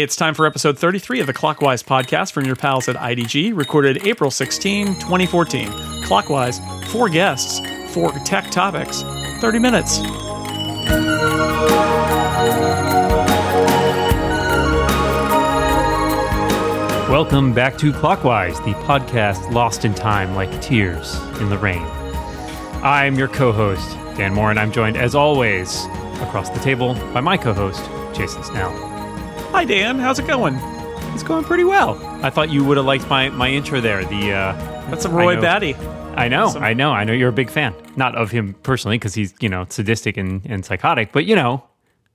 It's time for episode 33 of the Clockwise podcast from your pals at IDG, recorded April 16, 2014. Clockwise, four guests, four tech topics, 30 minutes. Welcome back to Clockwise, the podcast lost in time like tears in the rain. I'm your co host, Dan Moren, and I'm joined, as always, across the table by my co host, Jason Snell. Hi, Dan. How's it going? It's going pretty well. I thought you would have liked my, my intro there. The uh, That's a Roy know. Batty. I know, I know, I know you're a big fan. Not of him personally, because he's, you know, sadistic and, and psychotic, but, you know,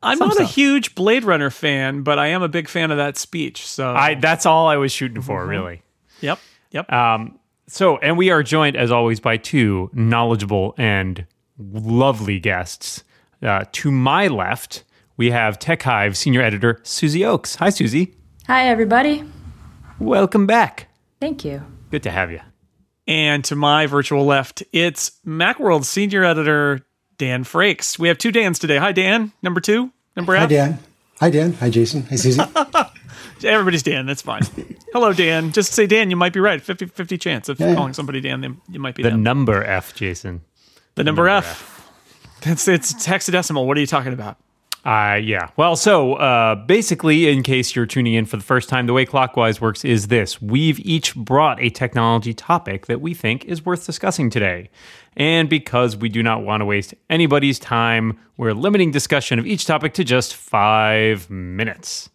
I'm Some not a huge Blade Runner fan, but I am a big fan of that speech. So, I that's all I was shooting Mm-hmm. for, really. yep, yep. Um, so, and we are joined as always by two knowledgeable and lovely guests. Uh, to my left, we have TechHive senior editor Susie Ochs. Hi, Susie. Hi, everybody. Welcome back. Thank you. Good to have you. And to my virtual left, it's Macworld senior editor Dan Frakes. We have two Dans today. Hi, Dan. Number two. Number Hi, F. Dan. Hi, Dan. Hi, Jason. Hi, Susie. Everybody's Dan. That's fine. Hello, Dan. Just say Dan. You might be right. 50 50 chance of yeah. calling somebody Dan. You might be The them. number F, Jason. The number, number F. That's it's hexadecimal. What are you talking about? Uh, yeah. Well, so uh, basically, in case you're tuning in for the first time, the way Clockwise works is this we've each brought a technology topic that we think is worth discussing today. And because we do not want to waste anybody's time, we're limiting discussion of each topic to just five minutes.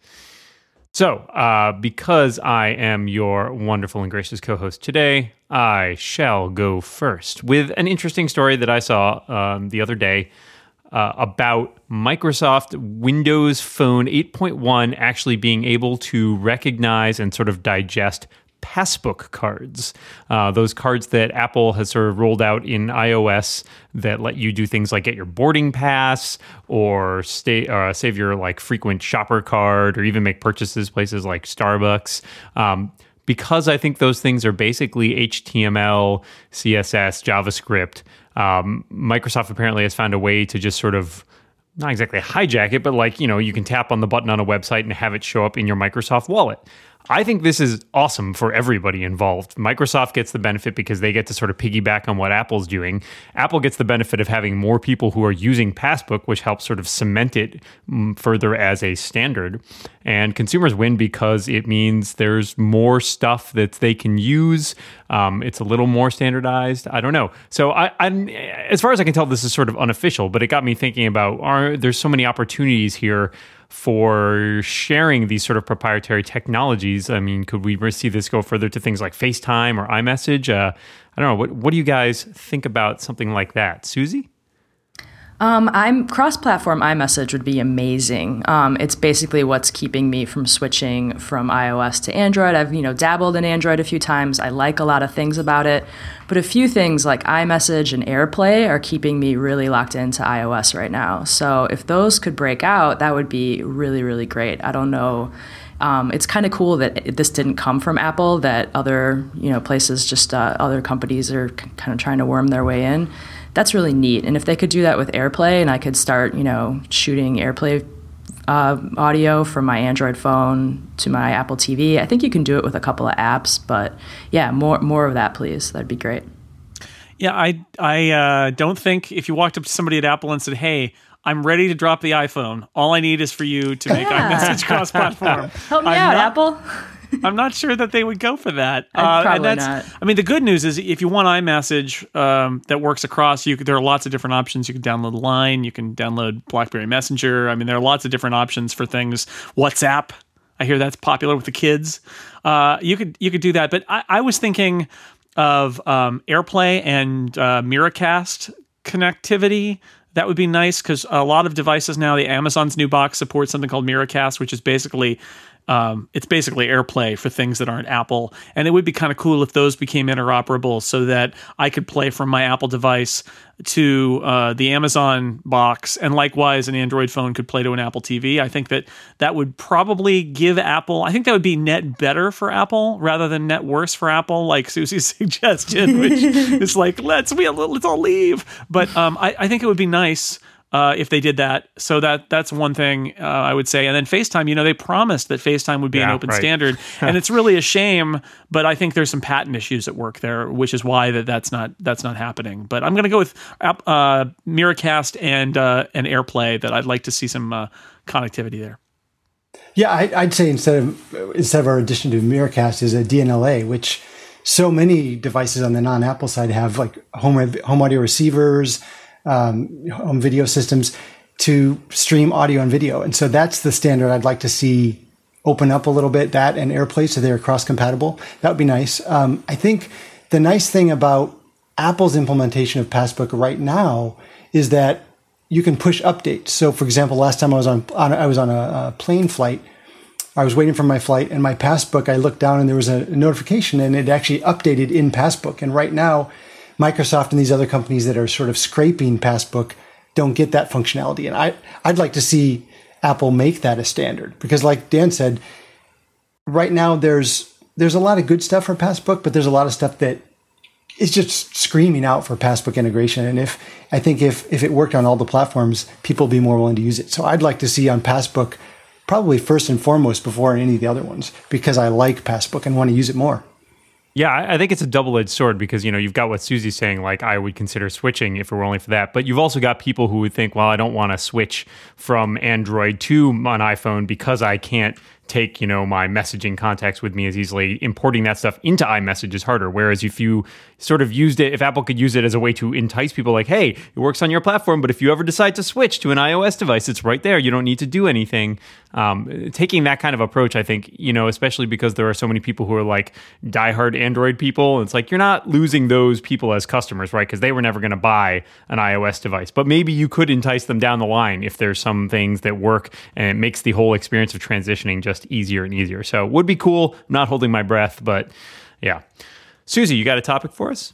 So, uh, because I am your wonderful and gracious co host today, I shall go first with an interesting story that I saw um, the other day uh, about Microsoft Windows Phone 8.1 actually being able to recognize and sort of digest passbook cards. Uh, those cards that Apple has sort of rolled out in iOS that let you do things like get your boarding pass or stay uh, save your like frequent shopper card or even make purchases places like Starbucks. Um, because I think those things are basically HTML, CSS, JavaScript. Um, Microsoft apparently has found a way to just sort of not exactly hijack it, but like, you know, you can tap on the button on a website and have it show up in your Microsoft wallet. I think this is awesome for everybody involved. Microsoft gets the benefit because they get to sort of piggyback on what Apple's doing. Apple gets the benefit of having more people who are using Passbook, which helps sort of cement it mm, further as a standard. And consumers win because it means there's more stuff that they can use. Um, it's a little more standardized. I don't know. So I, I'm, as far as I can tell, this is sort of unofficial, but it got me thinking about are there's so many opportunities here for sharing these sort of proprietary technologies. I mean, could we see this go further to things like FaceTime or iMessage? Uh, I don't know. What, what do you guys think about something like that, Susie? Um, I'm cross-platform iMessage would be amazing. Um, it's basically what's keeping me from switching from iOS to Android. I've you know dabbled in Android a few times. I like a lot of things about it, but a few things like iMessage and AirPlay are keeping me really locked into iOS right now. So if those could break out, that would be really really great. I don't know. Um, it's kind of cool that this didn't come from Apple. That other you know places, just uh, other companies are kind of trying to worm their way in. That's really neat. And if they could do that with AirPlay, and I could start you know shooting AirPlay uh, audio from my Android phone to my Apple TV, I think you can do it with a couple of apps. But yeah, more more of that, please. That'd be great. Yeah, I I uh, don't think if you walked up to somebody at Apple and said, "Hey, I'm ready to drop the iPhone. All I need is for you to make Yeah. iMessage cross-platform." Help me I'm out, not- Apple. I'm not sure that they would go for that. Uh, probably that's, not. I mean, the good news is if you want iMessage um, that works across, you there are lots of different options. You can download Line, you can download BlackBerry Messenger. I mean, there are lots of different options for things. WhatsApp, I hear that's popular with the kids. Uh, you could you could do that, but I, I was thinking of um, AirPlay and uh, Miracast connectivity. That would be nice because a lot of devices now, the Amazon's new box supports something called Miracast, which is basically um, it's basically AirPlay for things that aren't Apple. And it would be kind of cool if those became interoperable so that I could play from my Apple device to uh, the Amazon box, and likewise, an Android phone could play to an Apple TV. I think that that would probably give Apple. I think that would be net better for Apple rather than net worse for Apple, like Susie's suggestion, which is like let's we let's all leave. But um, I, I think it would be nice uh, if they did that. So that that's one thing uh, I would say. And then FaceTime, you know, they promised that FaceTime would be an open right. standard, and it's really a shame. But I think there's some patent issues at work there, which is why that that's not that's not happening. But I'm going to go with uh, Miracast and uh, and AirPlay. That I'd like to see some uh, connectivity there. Yeah, I, I'd say instead of instead of our addition to Miracast is a DLNA, which so many devices on the non-Apple side have, like home home audio receivers, um, home video systems to stream audio and video, and so that's the standard I'd like to see open up a little bit. That and AirPlay, so they're cross compatible. That would be nice. Um, I think the nice thing about Apple's implementation of Passbook right now is that you can push updates. So, for example, last time I was on, on I was on a, a plane flight. I was waiting for my flight, and my passbook. I looked down, and there was a notification, and it actually updated in Passbook. And right now, Microsoft and these other companies that are sort of scraping Passbook don't get that functionality. And I, I'd like to see Apple make that a standard because, like Dan said, right now there's there's a lot of good stuff for Passbook, but there's a lot of stuff that is just screaming out for Passbook integration. And if I think if if it worked on all the platforms, people would be more willing to use it. So I'd like to see on Passbook probably first and foremost before any of the other ones because I like Passbook and want to use it more. Yeah, I think it's a double-edged sword because you know you've got what Susie's saying, like I would consider switching if it were only for that, but you've also got people who would think, well, I don't want to switch from Android to an iPhone because I can't take you know my messaging contacts with me as easily. Importing that stuff into iMessage is harder. Whereas if you sort of used it, if Apple could use it as a way to entice people, like, hey, it works on your platform, but if you ever decide to switch to an iOS device, it's right there. You don't need to do anything. Um, taking that kind of approach, I think, you know, especially because there are so many people who are like diehard Android people. It's like you're not losing those people as customers, right? Because they were never going to buy an iOS device. But maybe you could entice them down the line if there's some things that work and it makes the whole experience of transitioning just easier and easier. So it would be cool. I'm not holding my breath, but yeah. Susie, you got a topic for us?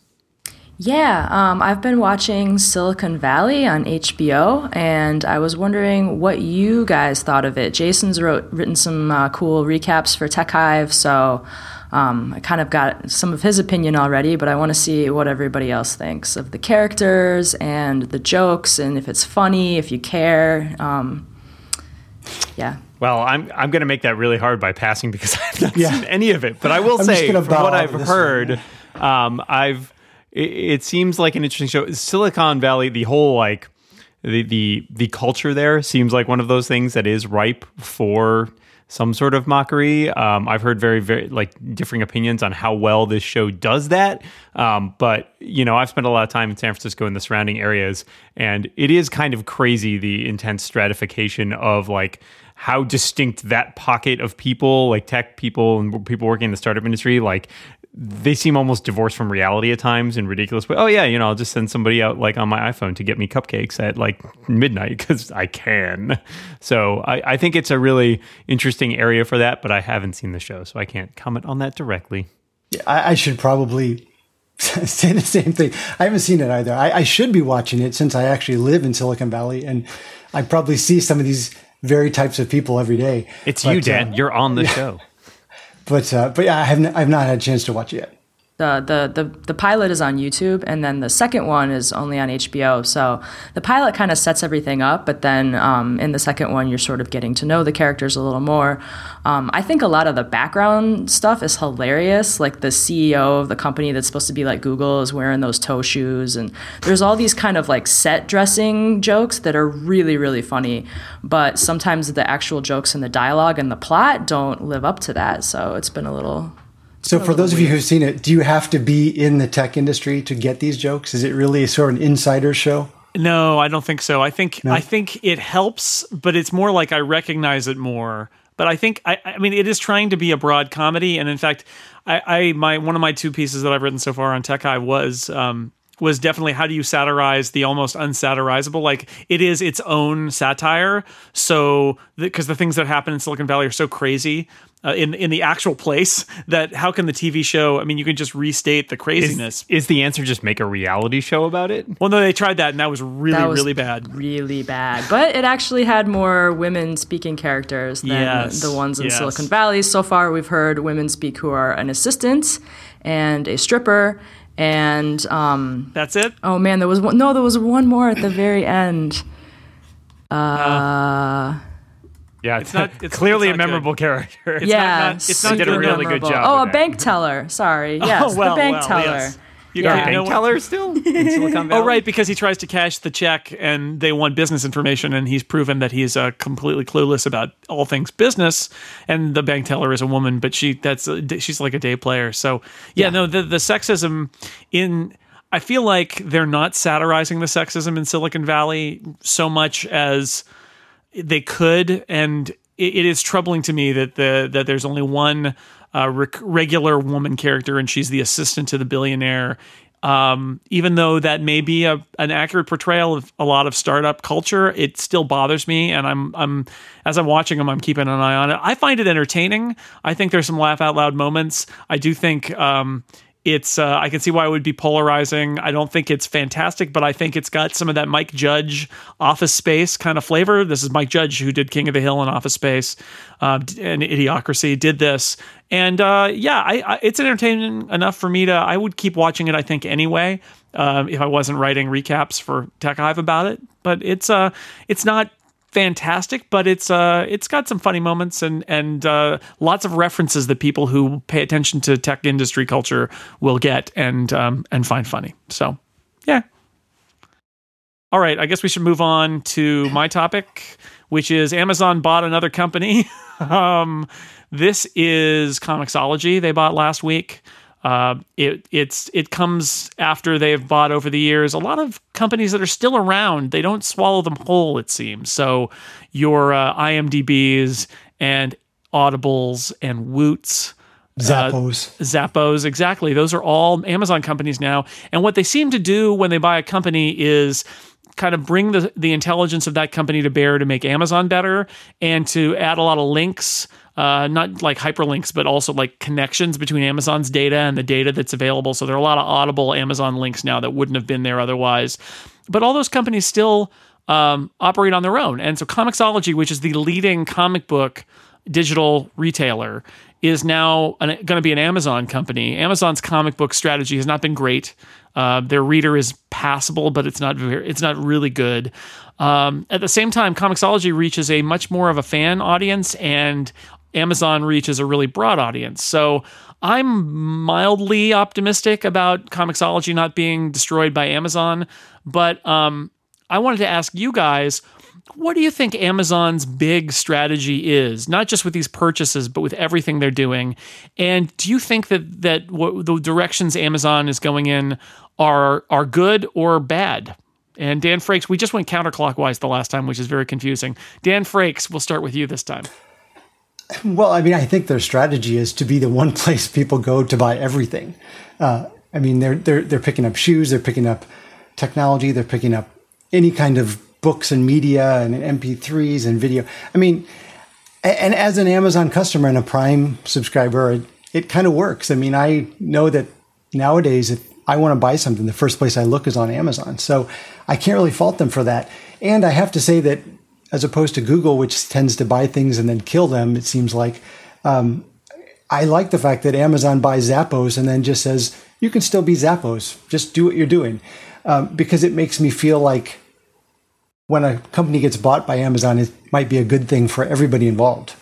Yeah, um, I've been watching Silicon Valley on HBO, and I was wondering what you guys thought of it. Jason's wrote written some uh, cool recaps for TechHive, so um, I kind of got some of his opinion already, but I want to see what everybody else thinks of the characters and the jokes, and if it's funny, if you care. Um, yeah. Well, I'm I'm going to make that really hard by passing because I've not Yeah. seen any of it. But I will I'm say, from what I've heard, um, I've it, it seems like an interesting show. Silicon Valley, the whole like the the the culture there seems like one of those things that is ripe for some sort of mockery. Um, I've heard very, very like differing opinions on how well this show does that. Um, but you know, I've spent a lot of time in San Francisco and the surrounding areas, and it is kind of crazy the intense stratification of like how distinct that pocket of people, like tech people and people working in the startup industry, like they seem almost divorced from reality at times in ridiculous way. Oh yeah, you know, I'll just send somebody out like on my iPhone to get me cupcakes at like midnight because I can. So I, I think it's a really interesting area for that, but I haven't seen the show, so I can't comment on that directly. Yeah, I, I should probably say the same thing. I haven't seen it either. I, I should be watching it since I actually live in Silicon Valley, and I probably see some of these very types of people every day. It's But, you, uh, Dan. You're on the show. But uh, but yeah, I haven't. I've not had a chance to watch it yet. The, the the the pilot is on YouTube, and then the second one is only on HBO. So the pilot kind of sets everything up, but then um, in the second one, you're sort of getting to know the characters a little more. Um, I think a lot of the background stuff is hilarious. Like the CEO of the company that's supposed to be like Google is wearing those toe shoes, and there's all these kind of like set dressing jokes that are really really funny. But sometimes the actual jokes and the dialogue and the plot don't live up to that. So it's been a little So for those of you who've seen it, do you have to be in the tech industry to get these jokes? Is it really sort of an insider show? No, I don't think so. I think I think it helps, but it's more like I recognize it more. But I think I, I mean it is trying to be a broad comedy, and in fact, I, I my one of my two pieces that I've written so far on TechHive was um, was definitely how do you satirize the almost unsatirizable? Like it is its own satire. So because the, things that happen in Silicon Valley are so crazy. Uh, in in the actual place, that how can the TV show? I mean, you can just restate the craziness. is the answer just make a reality show about it? well, no, they tried that, and that was really That was really bad. really bad. But it actually had more women speaking characters than Yes, the ones in yes. Silicon Valley. So far, we've heard women speak who are an assistant and a stripper. And um, That's it. oh man, there was one, no, there was one more at the very end. Uh, Yeah, It's not- it's- clearly it's a not memorable character. It's yeah, not- not- it's not super did a really good memorable. job Oh, a that. bank teller. Sorry, yes, Oh, well, the bank well, teller. yes. You Yeah. got- you know Bank teller still in Silicon Valley. Oh, right, because he tries to cash the check and they want business information, and he's proven that he's uh, completely clueless about all things business. And the bank teller is a woman, but she that's a, she's like a day player. So yeah, no, the the sexism in I feel like they're not satirizing the sexism in Silicon Valley so much as they could, and it, it is troubling to me that the that there's only one uh, rec- regular woman character, and she's the assistant to the billionaire. Um, even though that may be a, an accurate portrayal of a lot of startup culture, it still bothers me. And I'm I'm as I'm watching them, I'm keeping an eye on it. I find it entertaining. I think there's some laugh out loud moments. I do think. Um, it's uh, I can see why it would be polarizing. I don't think it's fantastic, but I think it's got some of that Mike Judge Office Space kind of flavor. This is Mike Judge who did King of the Hill and Office Space uh, and Idiocracy. Did this, and uh, yeah, I, I, it's entertaining enough for me to. I would keep watching it. I think anyway, um, if I wasn't writing recaps for TechHive about it. But it's uh, it's not fantastic, but it's uh it's got some funny moments and and uh, lots of references that people who pay attention to tech industry culture will get and um, and find funny. So yeah. All right, I guess we should move on to my topic, which is Amazon bought another company. um, this is Comixology they bought last week. Uh, it it's it comes after they've bought over the years a lot of companies that are still around. They don't swallow them whole, it seems. So your uh, IMDb's and Audibles and Woots. Zappos. Zappos, exactly. Those are all Amazon companies now. And what they seem to do when they buy a company is kind of bring the, the intelligence of that company to bear to make Amazon better and to add a lot of links, uh, not like hyperlinks, but also like connections between Amazon's data and the data that's available. So there are a lot of audible Amazon links now that wouldn't have been there otherwise. But all those companies still um, operate on their own. And so Comixology, which is the leading comic book digital retailer, is now going to be an Amazon company. Amazon's comic book strategy has not been great. Uh, their reader is passable, but it's not very, it's not really good. Um, at the same time, Comixology reaches a much more of a fan audience, and Amazon reaches a really broad audience. So I'm mildly optimistic about Comixology not being destroyed by Amazon, but um, I wanted to ask you guys what do you think Amazon's big strategy is, not just with these purchases, but with everything they're doing? And do you think that that the directions Amazon is going in are are good or bad? And Dan Frakes, we just went counterclockwise the last time, which is very confusing. Dan Frakes, we'll start with you this time. Well, I mean, I think their strategy is to be the one place people go to buy everything. Uh, I mean, they're they're they're picking up shoes, they're picking up technology, they're picking up any kind of books and media and MP3s and video. I mean, and as an Amazon customer and a Prime subscriber, it, it kind of works. I mean, I know that nowadays, if I want to buy something, the first place I look is on Amazon. So I can't really fault them for that. And I have to say that as opposed to Google, which tends to buy things and then kill them, it seems like. Um, I like the fact that Amazon buys Zappos and then just says, you can still be Zappos. Just do what you're doing. Um, because it makes me feel like when a company gets bought by Amazon, it might be a good thing for everybody involved.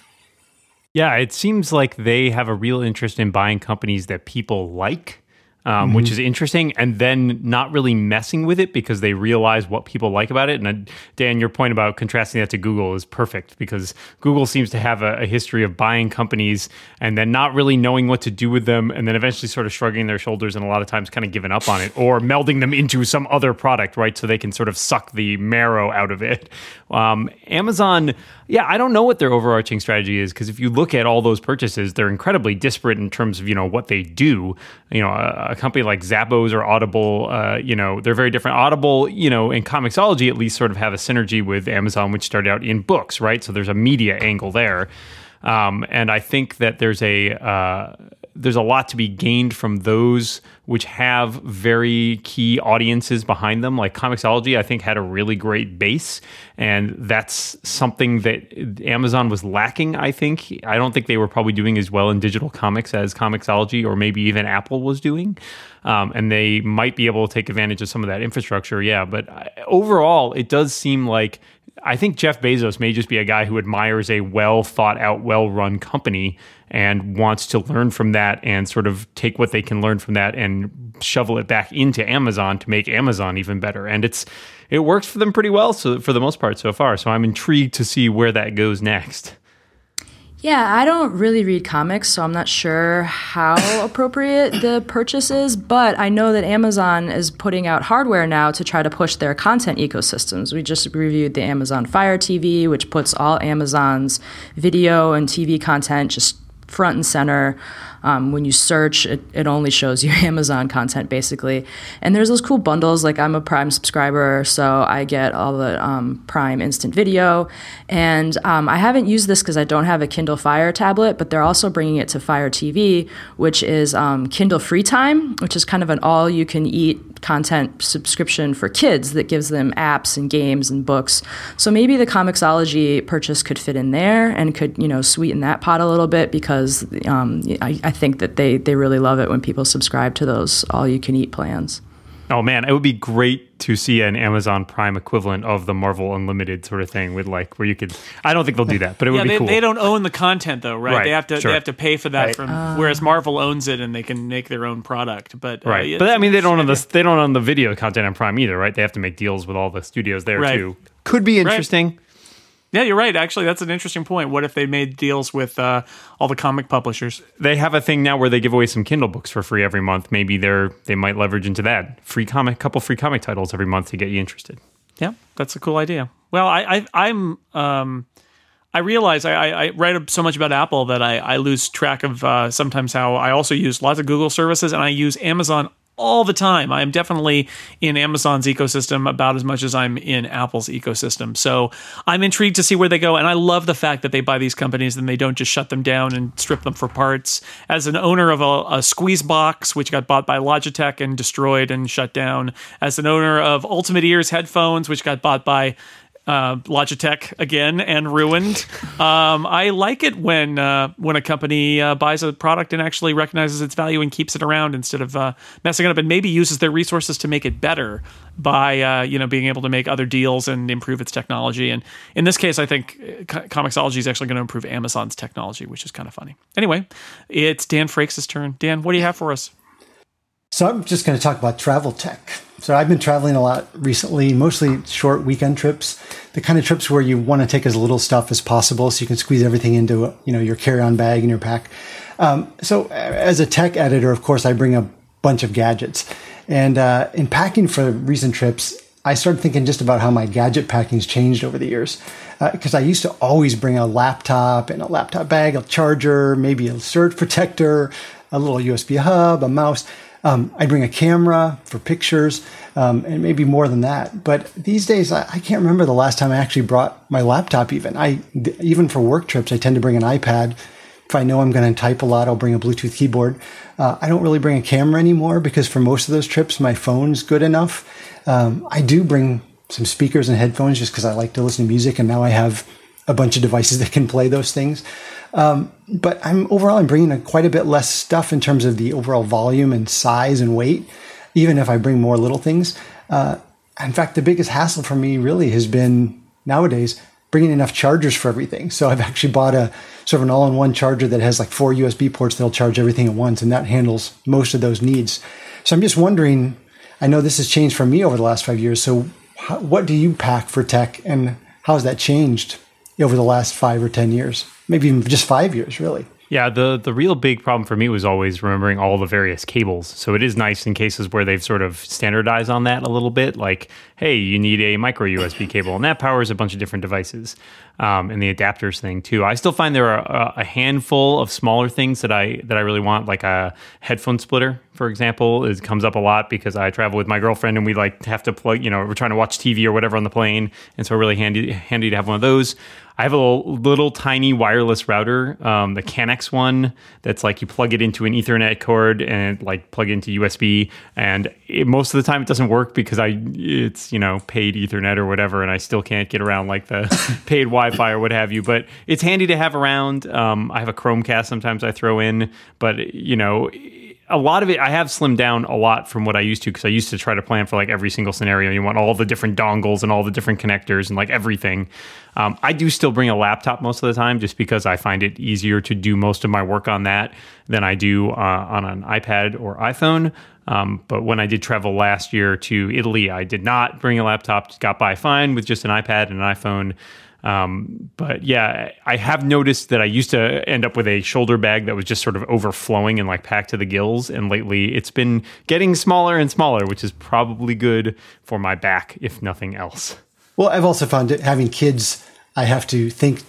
Yeah, it seems like they have a real interest in buying companies that people like. Um, mm-hmm. Which is interesting, and then not really messing with it because they realize what people like about it. And uh, Dan, your point about contrasting that to Google is perfect because Google seems to have a, a, history of buying companies and then not really knowing what to do with them, and then eventually sort of shrugging their shoulders and a lot of times kind of giving up on it or melding them into some other product, right? So they can sort of suck the marrow out of it. Um, Amazon, yeah, I don't know what their overarching strategy is because if you look at all those purchases, they're incredibly disparate in terms of you know what they do. You know, a, a company like Zappos or Audible, uh, you know, they're very different. Audible, you know, in Comixology at least sort of have a synergy with Amazon, which started out in books, right? So there's a media angle there. Um, and I think that there's a uh, there's a lot to be gained from those which have very key audiences behind them. Like Comixology, I think had a really great base, and that's something that Amazon was lacking. I think I don't think they were probably doing as well in digital comics as Comixology or maybe even Apple was doing. Um, and they might be able to take advantage of some of that infrastructure. Yeah, but overall, it does seem like I think Jeff Bezos may just be a guy who admires a well thought out, well run company and wants to learn from that and sort of take what they can learn from that and shovel it back into Amazon to make Amazon even better. And it's it works for them pretty well so for the most part so far. So I'm intrigued to see where that goes next. Yeah, I don't really read comics, so I'm not sure how appropriate the purchase is, but I know that Amazon is putting out hardware now to try to push their content ecosystems. We just reviewed the Amazon Fire TV, which puts all Amazon's video and TV content just front and center. Um, when you search, it, it only shows you Amazon content basically. And there's those cool bundles. Like I'm a Prime subscriber, so I get all the um, Prime instant video. And um, I haven't used this because I don't have a Kindle Fire tablet, but they're also bringing it to Fire TV, which is um, Kindle Free Time, which is kind of an all you can eat content subscription for kids that gives them apps and games and books. So maybe the Comixology purchase could fit in there and could you know sweeten that pot a little bit because um, I, I think that they they really love it when people subscribe to those all you can eat plans. Oh man, it would be great to see an Amazon Prime equivalent of the Marvel Unlimited sort of thing with like where you could. I don't think they'll do that, but it would be they, cool. they don't own the content though, right? Right, They have to sure. they have to pay for that Right. from whereas Marvel owns it and they can make their own product. But uh, Right, yeah, but I mean, they don't own the they don't own the video content on Prime either, right? They have to make deals with all the studios there Right. too. Could be interesting. Yeah, you're right. Actually, that's an interesting point. What if they made deals with uh, all the comic publishers? They have a thing now where they give away some Kindle books for free every month. Maybe they're they might leverage into that free comic, couple free comic titles every month to get you interested. Yeah, that's a cool idea. Well, I, I I'm um, I realize I, I, I write so much about Apple that I, I lose track of uh, sometimes how I also use lots of Google services and I use Amazon all the time. I am definitely in Amazon's ecosystem about as much as I'm in Apple's ecosystem. So I'm intrigued to see where they go. And I love the fact that they buy these companies and they don't just shut them down and strip them for parts. As an owner of a, a Squeezebox, which got bought by Logitech and destroyed and shut down, as an owner of Ultimate Ears headphones, which got bought by uh, Logitech again and ruined. Um, I like it when uh, when a company uh, buys a product and actually recognizes its value and keeps it around instead of uh, messing it up, and maybe uses their resources to make it better by uh, you know being able to make other deals and improve its technology. And in this case, I think uh, Comixology is actually going to improve Amazon's technology, which is kind of funny. Anyway, it's Dan Frakes' turn. Dan, what do you have for us? So I'm just going to talk about travel tech. So I've been traveling a lot recently, mostly short weekend trips, the kind of trips where you want to take as little stuff as possible, so you can squeeze everything into you know your carry-on bag and your pack. Um, so as a tech editor, of course, I bring a bunch of gadgets, and uh, in packing for recent trips, I started thinking just about how my gadget packing's changed over the years. Because I used to always bring a laptop and a laptop bag, a charger, maybe a surge protector, a little USB hub, a mouse. Um, I bring a camera for pictures, um, and maybe more than that. But these days, I, I can't remember the last time I actually brought my laptop. Even I, even for work trips, I tend to bring an iPad. If I know I'm going to type a lot, I'll bring a Bluetooth keyboard. Uh, I don't really bring a camera anymore because for most of those trips, my phone's good enough. Um, I do bring some speakers and headphones just because I like to listen to music, and now I have a bunch of devices that can play those things. Um, but I'm overall I'm bringing quite a bit less stuff in terms of the overall volume and size and weight, even if I bring more little things. Uh, in fact, the biggest hassle for me really has been nowadays bringing enough chargers for everything. So I've actually bought a sort of an all-in-one charger that has like four USB ports that'll charge everything at once, and that handles most of those needs. So I'm just wondering. I know this has changed for me over the last five years. So what do you pack for tech, and how has that changed over the last five or ten years? Maybe even just five years, really. Yeah, the the real big problem for me was always remembering all the various cables. So it is nice in cases where they've sort of standardized on that a little bit. Like, hey, you need a micro USB cable, and that powers a bunch of different devices, um, and the adapters thing too. I still find there are a, handful of smaller things that I that I really want, like a headphone splitter, for example. It comes up a lot because I travel with my girlfriend, and we like have to plug. You know, we're trying to watch TV or whatever on the plane, and so really handy handy to have one of those. I have a little, little tiny wireless router, um, the Canex one, that's like you plug it into an Ethernet cord and like plug into USB. And it, most of the time it doesn't work because I it's you know paid Ethernet or whatever, and I still can't get around like the paid Wi-Fi or what have you. But it's handy to have around. Um, I have a Chromecast sometimes I throw in, but you know. a lot of it, I have slimmed down a lot from what I used to because I used to try to plan for like every single scenario. You want all the different dongles and all the different connectors and like everything. Um, I do still bring a laptop most of the time just because I find it easier to do most of my work on that than I do uh, on an iPad or iPhone. Um, but when I did travel last year to Italy, I did not bring a laptop. Got by fine with just an iPad and an iPhone. Um, but yeah, I have noticed that I used to end up with a shoulder bag that was just sort of overflowing and like packed to the gills. And lately it's been getting smaller and smaller, which is probably good for my back, if nothing else. Well, I've also found that having kids, I have to think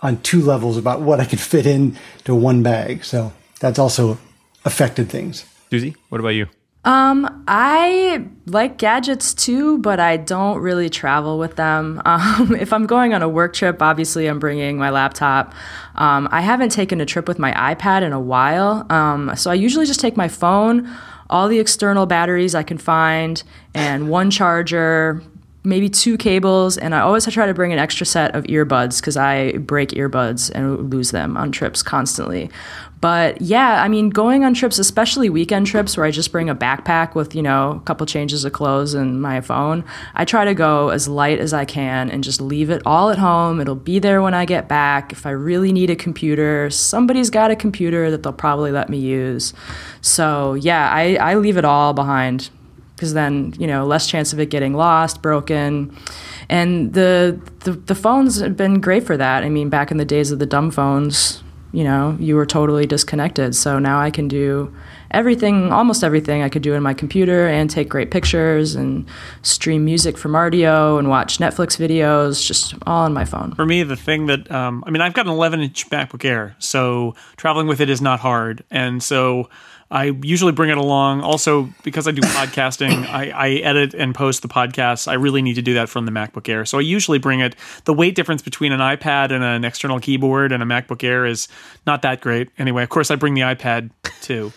on two levels about what I could fit in to one bag. So that's also affected things. Susie, what about you? Um, I like gadgets too, but I don't really travel with them. Um, if I'm going on a work trip, obviously I'm bringing my laptop. Um, I haven't taken a trip with my iPad in a while, um, so I usually just take my phone, all the external batteries I can find, and one charger, maybe two cables, and I always try to bring an extra set of earbuds because I break earbuds and lose them on trips constantly. But yeah, I mean, going on trips, especially weekend trips where I just bring a backpack with, you know, a couple changes of clothes and my phone, I try to go as light as I can and just leave it all at home. It'll be there when I get back. If I really need a computer, somebody's got a computer that they'll probably let me use. So yeah, I, I leave it all behind because then, you know, less chance of it getting lost, broken. And the, the the phones have been great for that. I mean, back in the days of the dumb phones, you know, you were totally disconnected. So now I can do everything, almost everything I could do in my computer and take great pictures and stream music from Rdio and watch Netflix videos, just all on my phone. For me, the thing that, um, I mean, I've got an 11 inch MacBook Air, so traveling with it is not hard. And so I usually bring it along. Also, because I do podcasting, I, I, edit and post the podcasts. I really need to do that from the MacBook Air. So I usually bring it. The weight difference between an iPad and an external keyboard and a MacBook Air is not that great. Anyway, of course, I bring the iPad too.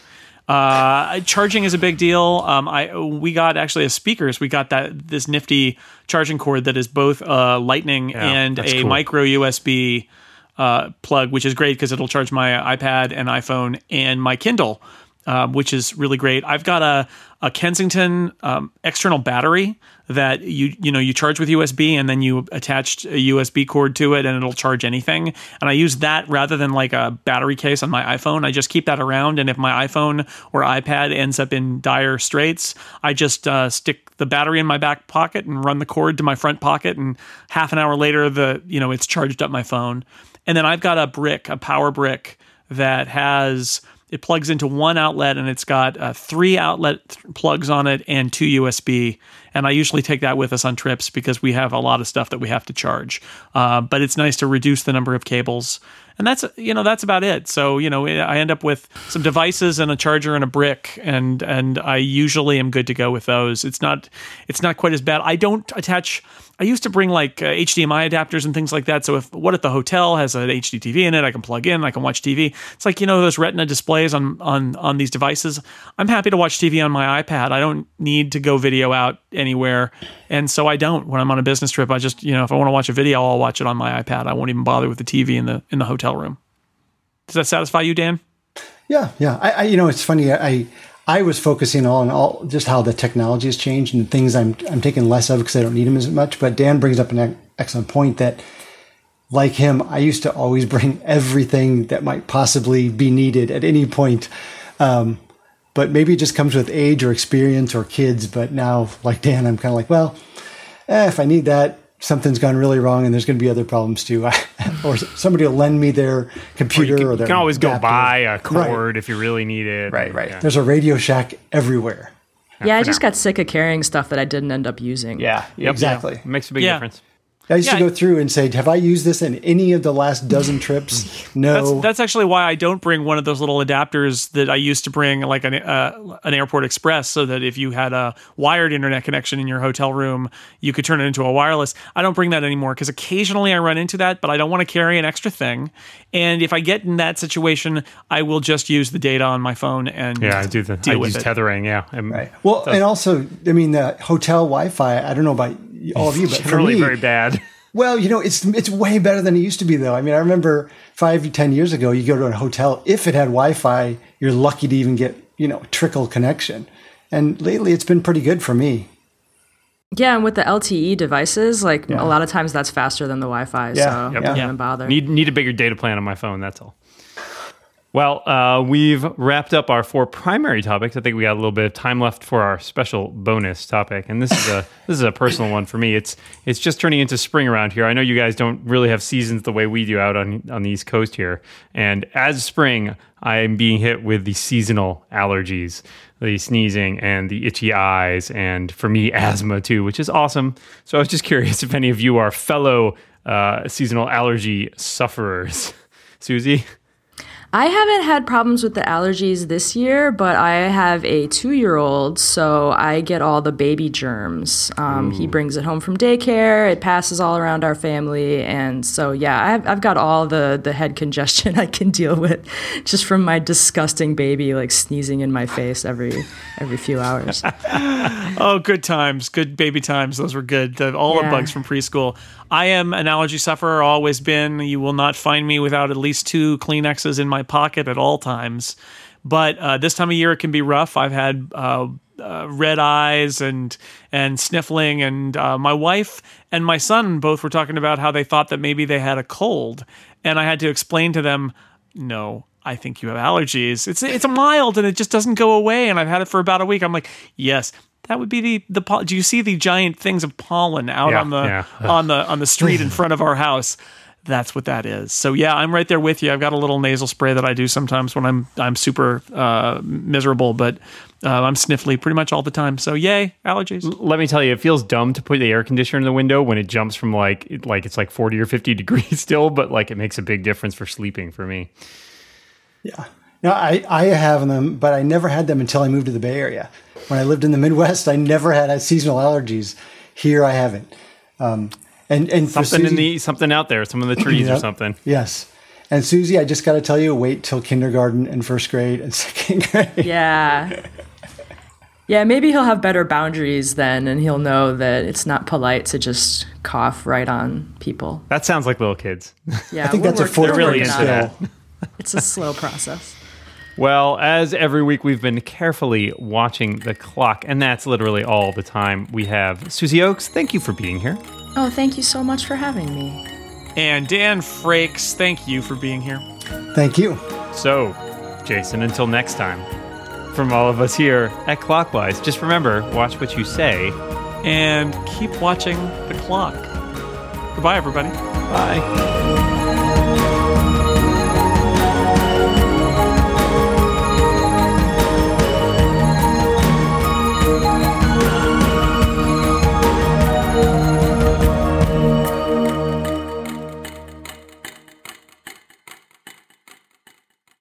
Uh, charging is a big deal. Um, I we got actually as speakers, we got that this nifty charging cord that is both uh, Lightning Yeah, and a cool. micro USB uh, plug, which is great because it'll charge my iPad and iPhone and my Kindle, um, which is really great. I've got a a Kensington um, external battery that you you know you charge with USB and then you attach a USB cord to it and it'll charge anything. And I use that rather than like a battery case on my iPhone. I just keep that around, and if my iPhone or iPad ends up in dire straits, I just uh, stick the battery in my back pocket and run the cord to my front pocket, and half an hour later, the you know it's charged up my phone. And then I've got a brick, a power brick that has it plugs into one outlet and it's got uh, three outlet th- plugs on it and two USB. And I usually take that with us on trips because we have a lot of stuff that we have to charge. Uh, but it's nice to reduce the number of cables. And that's you know that's about it. So you know I end up with some devices and a charger and a brick, and and I usually am good to go with those. It's not it's not quite as bad. I don't attach. I used to bring like uh, HDMI adapters and things like that. So if what if the hotel has an HD TV in it, I can plug in, I can watch TV. It's like you know those Retina displays on on on these devices. I'm happy to watch TV on my iPad. I don't need to go video out anywhere, and so I don't when I'm on a business trip. I just you know if I want to watch a video, I'll watch it on my iPad. I won't even bother with the TV in the in the hotel room. Does that satisfy you, Dan? Yeah, yeah. I, I you know, it's funny. I I was focusing on all just how the technology has changed and things I'm I'm taking less of because I don't need them as much. But Dan brings up an excellent point that, like him, I used to always bring everything that might possibly be needed at any point. Um, but maybe it just comes with age or experience or kids. But now, like Dan, I'm kind of like, well, eh, if I need that, something's gone really wrong, and there's going to be other problems too. or somebody will lend me their computer You can, or you can always go buy a Right. cord if you really need it. Right, right. Yeah. There's a Radio Shack everywhere. Yeah, I just now. got sick of carrying stuff that I didn't end up using. Yep. exactly. It makes a big Yeah. difference. I used Yeah, to go through and say, "Have I used this in any of the last dozen trips?" No. That's that's actually why I don't bring one of those little adapters that I used to bring, like an uh, an Airport Express, so that if you had a wired internet connection in your hotel room, you could turn it into a wireless. I don't bring that anymore because occasionally I run into that, but I don't want to carry an extra thing. And if I get in that situation, I will just use the data on my phone and Yeah, I do the deal I with use it. tethering. Yeah, And Right. Well, and also, I mean, the hotel Wi-Fi. I don't know about all of you, but for Generally me, very bad. well, you know, it's it's way better than it used to be, though. I mean, I remember five, ten years ago, you go to a hotel. If it had Wi-Fi, you're lucky to even get you know, a trickle connection. And lately it's been pretty good for me. Yeah, and with the LTE devices, like Yeah. a lot of times that's faster than the Wi-Fi, Yeah, so yep. don't even bother. Need need a bigger data plan on my phone. That's all. Well, uh, we've wrapped up our four primary topics. I think we got a little bit of time left for our special bonus topic, and this is a this is a personal one for me. It's it's just turning into spring around here. I know you guys don't really have seasons the way we do out on on the East Coast here, and as spring, I am being hit with the seasonal allergies, the sneezing and the itchy eyes, and for me, asthma too, which is awesome. So I was just curious if any of you are fellow uh, seasonal allergy sufferers. Susie. I haven't had problems with the allergies this year, but I have a two year old, so I get all the baby germs. Um, he brings it home from daycare, it passes all around our family. And so, yeah, I've, I've got all the, the head congestion I can deal with just from my disgusting baby like sneezing in my face every every few hours. Oh, good times, good baby times. Those were good. The, all the bugs from preschool. I am an allergy sufferer, always been. You will not find me without at least two Kleenexes in my pocket at all times. But uh, this time of year, it can be rough. I've had uh, uh, red eyes and and sniffling, and uh, my wife and my son both were talking about how they thought that maybe they had a cold, and I had to explain to them, no. I think you have allergies. It's it's mild and it just doesn't go away. And I've had it for about a week. I'm like, yes, that would be the the. pol- Do you see the giant things of pollen out Yeah, on the yeah. on the on the street in front of our house? That's what that is. So yeah, I'm right there with you. I've got a little nasal spray that I do sometimes when I'm I'm super uh, miserable, but uh, I'm sniffly pretty much all the time. So yay, allergies. Let me tell you, it feels dumb to put the air conditioner in the window when it jumps from like it- like it's like 40 or 50 degrees still, but like it makes a big difference for sleeping for me. Yeah. No, I, I have them, but I never had them until I moved to the Bay Area. When I lived in the Midwest, I never had seasonal allergies. Here I haven't. Um, and and for Something in the something out there, some of the trees or something. Yes. And Susie, I just got to tell you, wait till kindergarten and first grade and second grade. Yeah. Yeah, maybe he'll have better boundaries then, and he'll know that it's not polite to just cough right on people. That sounds like little kids. Yeah, I think that's a work- really grade into that. It's a slow process. Well, as every week, we've been carefully watching the clock, and that's literally all the time we have. Susie Ochs, thank you for being here. Oh, thank you so much for having me. And Dan Frakes, thank you for being here. Thank you. So, Jason, until next time, from all of us here at Clockwise, just remember watch what you say. And keep watching the clock. Goodbye, everybody. Bye.